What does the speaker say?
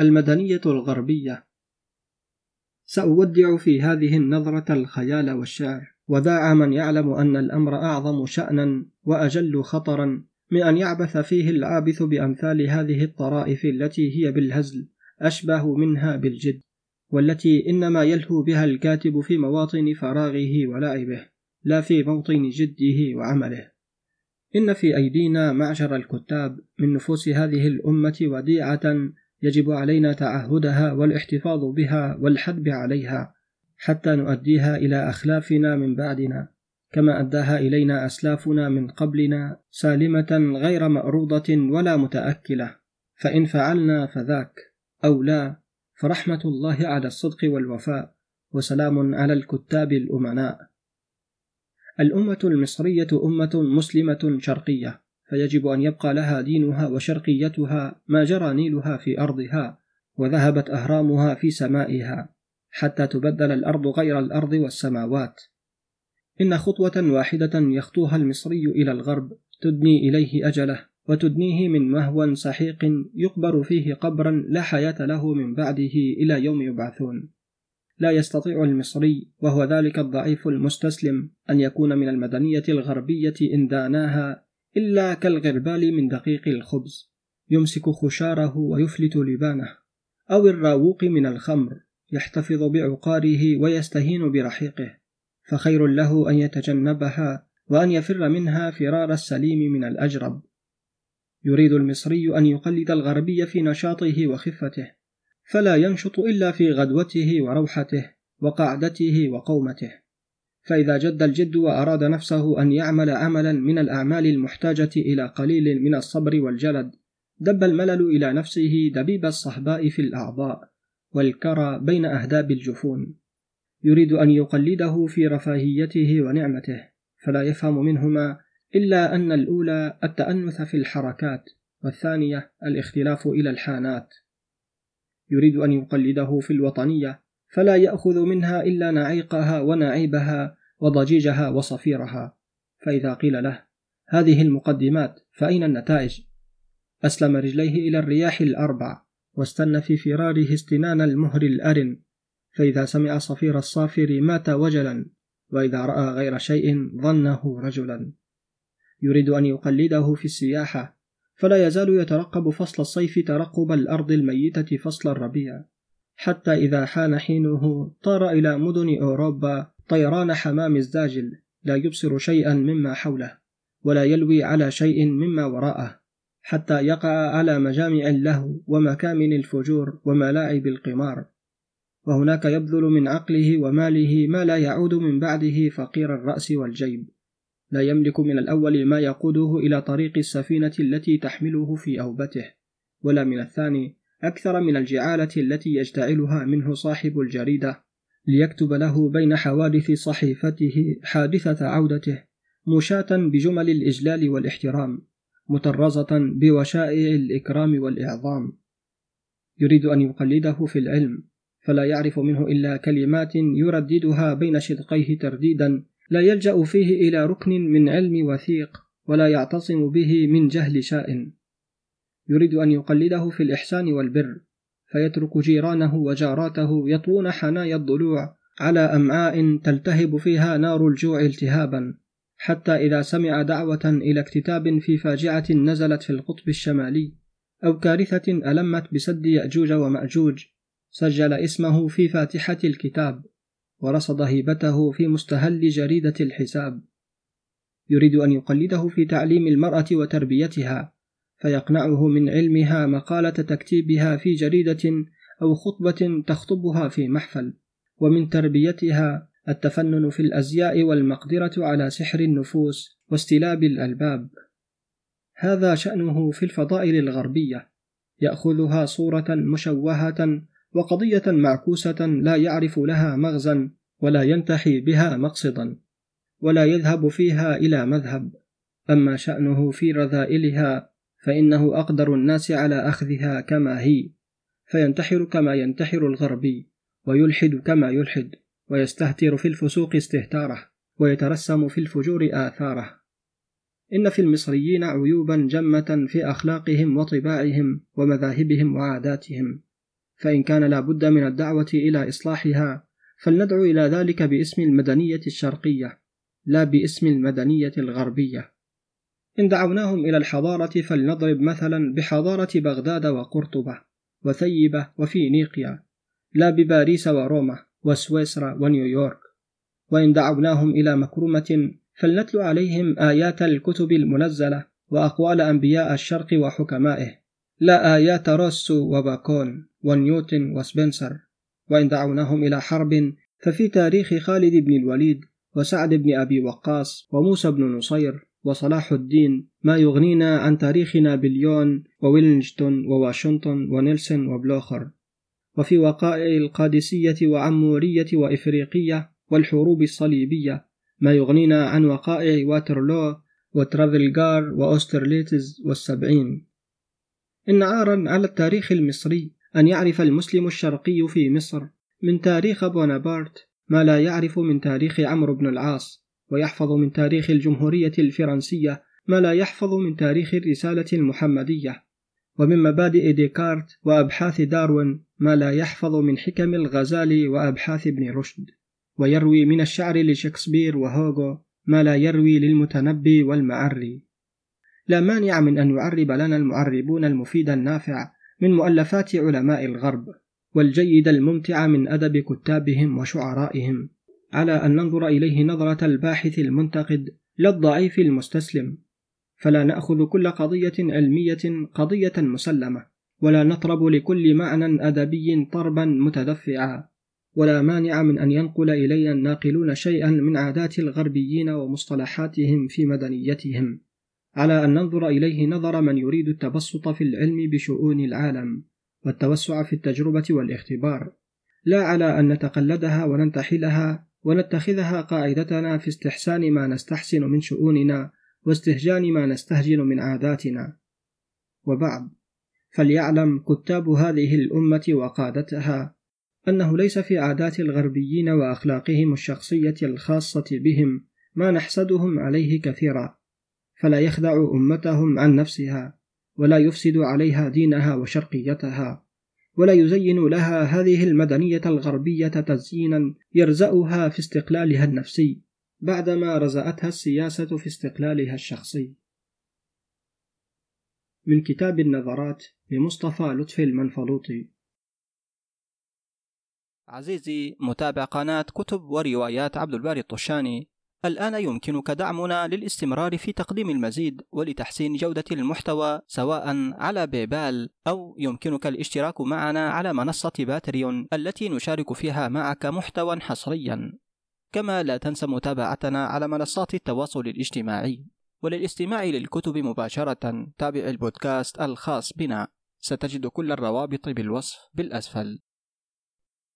المدنية الغربية. سأودع في هذه النظرة الخيال والشعر. وداع من يعلم أن الأمر أعظم شأنا وأجل خطرا من أن يعبث فيه العابث بأمثال هذه الطرائف التي هي بالهزل أشبه منها بالجد والتي إنما يلهو بها الكاتب في مواطن فراغه ولعبه لا في موطن جده وعمله. إن في أيدينا معشر الكتاب من نفوس هذه الأمة وديعة يجب علينا تعهدها والاحتفاظ بها والحدب عليها حتى نؤديها إلى أخلافنا من بعدنا. كما أداها إلينا أسلافنا من قبلنا سالمة غير مأروضة ولا متأكلة. فإن فعلنا فذاك. أو لا فرحمة الله على الصدق والوفاء وسلام على الكتاب الأمناء. الأمة المصرية أمة مسلمة شرقية. فيجب أن يبقى لها دينها وشرقيتها ما جرى نيلها في أرضها وذهبت أهرامها في سمائها حتى تبدل الأرض غير الأرض والسماوات. إن خطوة واحدة يخطوها المصري إلى الغرب تدني إليه أجله وتدنيه من مهوى سحيق يقبر فيه قبرا لا حياة له من بعده إلى يوم يبعثون. لا يستطيع المصري وهو ذلك الضعيف المستسلم أن يكون من المدنية الغربية إن داناها إلا كالغربال من دقيق الخبز يمسك خشاره ويفلت لبانه أو الراووق من الخمر يحتفظ بعقاره ويستهين برحيقه فخير له أن يتجنبها وأن يفر منها فرار السليم من الأجرب. يريد المصري أن يقلد الغربي في نشاطه وخفته فلا ينشط إلا في غدوته وروحته وقعدته وقومته. فإذا جد الجد وأراد نفسه أن يعمل عملا من الأعمال المحتاجة إلى قليل من الصبر والجلد دب الملل إلى نفسه دبيب الصهباء في الأعضاء والكرى بين أهداب الجفون. يريد أن يقلده في رفاهيته ونعمته فلا يفهم منهما إلا أن الأولى التأنث في الحركات والثانية الاختلاف إلى الحانات. يريد أن يقلده في الوطنية فلا يأخذ منها إلا نعيقها ونعيبها وضجيجها وصفيرها. فإذا قيل له هذه المقدمات فأين النتائج؟ أسلم رجليه إلى الرياح الأربع واستنى في فراره استنان المهر الأرن. فإذا سمع صفير الصافر مات وجلا وإذا رأى غير شيء ظنه رجلا. يريد أن يقلده في السياحة فلا يزال يترقب فصل الصيف ترقب الأرض الميتة فصل الربيع. حتى إذا حان حينه طار إلى مدن أوروبا طيران حمام الزاجل لا يبصر شيئا مما حوله ولا يلوي على شيء مما وراءه حتى يقع على مجامع اللهو ومكامن الفجور وملاعب القمار. وهناك يبذل من عقله وماله ما لا يعود من بعده فقير الرأس والجيب. لا يملك من الأول ما يقوده إلى طريق السفينة التي تحمله في أوبته ولا من الثاني أكثر من الجعالة التي يجتعلها منه صاحب الجريدة ليكتب له بين حوادث صحيفته حادثة عودته مشاة بجمل الإجلال والاحترام مطرزة بوشائع الإكرام والإعظام. يريد أن يقلده في العلم فلا يعرف منه إلا كلمات يرددها بين شدقيه ترديدا لا يلجأ فيه إلى ركن من علم وثيق ولا يعتصم به من جهل شائن يريد أن يقلده في الإحسان والبر فيترك جيرانه وجاراته يطوون حنايا الضلوع على أمعاء تلتهب فيها نار الجوع التهابا حتى إذا سمع دعوة إلى اكتتاب في فاجعة نزلت في القطب الشمالي أو كارثة ألمت بسد يأجوج ومأجوج سجل اسمه في فاتحة الكتاب ورصد هيبته في مستهل جريدة الحساب. يريد أن يقلده في تعليم المرأة وتربيتها فيقنعه من علمها مقالة تكتيبها في جريدة أو خطبة تخطبها في محفل. ومن تربيتها التفنن في الأزياء والمقدرة على سحر النفوس واستلاب الألباب. هذا شأنه في الفضائل الغربية. يأخذها صورة مشوهة وقضية معكوسة لا يعرف لها مغزا ولا ينتحي بها مقصدا ولا يذهب فيها إلى مذهب. أما شأنه في رذائلها فإنه أقدر الناس على أخذها كما هي فينتحر كما ينتحر الغربي ويلحد كما يلحد ويستهتر في الفسوق استهتاره ويترسم في الفجور آثاره. إن في المصريين عيوبا جمة في أخلاقهم وطباعهم ومذاهبهم وعاداتهم فإن كان لا بد من الدعوة إلى إصلاحها فلندعو إلى ذلك باسم المدنية الشرقية لا باسم المدنية الغربية. إن دعوناهم إلى الحضارة فلنضرب مثلا بحضارة بغداد وقرطبة وثيبة وفينيقيا لا بباريس وروما وسويسرا ونيويورك. وإن دعوناهم إلى مكرمة فلنتلو عليهم آيات الكتب المنزلة وأقوال أنبياء الشرق وحكمائه. لا آيات روسو وباكون ونيوتن وسبنسر. وإن دعوناهم إلى حرب ففي تاريخ خالد بن الوليد وسعد بن أبي وقاص وموسى بن نصير. وصلاح الدين ما يغنينا عن تاريخ نابليون وويلنجتون وواشنطن ونيلسون وبلوخر. وفي وقائع القادسية وعمورية وإفريقية والحروب الصليبية ما يغنينا عن وقائع واترلو وترافلغار وأوسترليتز والسبعين. إن عارا على التاريخ المصري أن يعرف المسلم الشرقي في مصر من تاريخ بونابرت ما لا يعرف من تاريخ عمرو بن العاص. ويحفظ من تاريخ الجمهورية الفرنسية ما لا يحفظ من تاريخ الرسالة المحمدية. ومن مبادئ ديكارت وأبحاث داروين ما لا يحفظ من حكم الغزالي وأبحاث ابن رشد. ويروي من الشعر لشكسبير وهوغو ما لا يروي للمتنبي والمعري. لا مانع من أن يعرب لنا المعربون المفيد النافع من مؤلفات علماء الغرب والجيد الممتع من أدب كتابهم وشعرائهم. على أن ننظر إليه نظرة الباحث المنتقد لا الضعيف المستسلم. فلا نأخذ كل قضية علمية قضية مسلمة ولا نطرب لكل معنى أدبي طربا متدفعا ولا مانع من أن ينقل إلينا الناقلون شيئا من عادات الغربيين ومصطلحاتهم في مدنيتهم. على أن ننظر إليه نظر من يريد التبسط في العلم بشؤون العالم والتوسع في التجربة والاختبار. لا على أن نتقلدها وننتحلها ونتخذها قاعدتنا في استحسان ما نستحسن من شؤوننا واستهجان ما نستهجن من عاداتنا. وبعد فليعلم كتاب هذه الأمة وقادتها أنه ليس في عادات الغربيين وأخلاقهم الشخصية الخاصة بهم ما نحسدهم عليه كثيرا فلا يخدع أمتهم عن نفسها ولا يفسد عليها دينها وشرقيتها. ولا يزين لها هذه المدنية الغربية تزيينا يرزأها في استقلالها النفسي بعدما رزأتها السياسة في استقلالها الشخصي. من كتاب النظرات لمصطفى لطفي المنفلوطي. عزيزي متابع قناة كتب وروايات عبد الباري الطشاني. الآن يمكنك دعمنا للاستمرار في تقديم المزيد ولتحسين جودة المحتوى سواء على بيبال أو يمكنك الاشتراك معنا على منصة باتريون التي نشارك فيها معك محتوى حصريا. كما لا تنسى متابعتنا على منصات التواصل الاجتماعي. وللاستماع للكتب مباشرة تابع البودكاست الخاص بنا. ستجد كل الروابط بالوصف بالأسفل.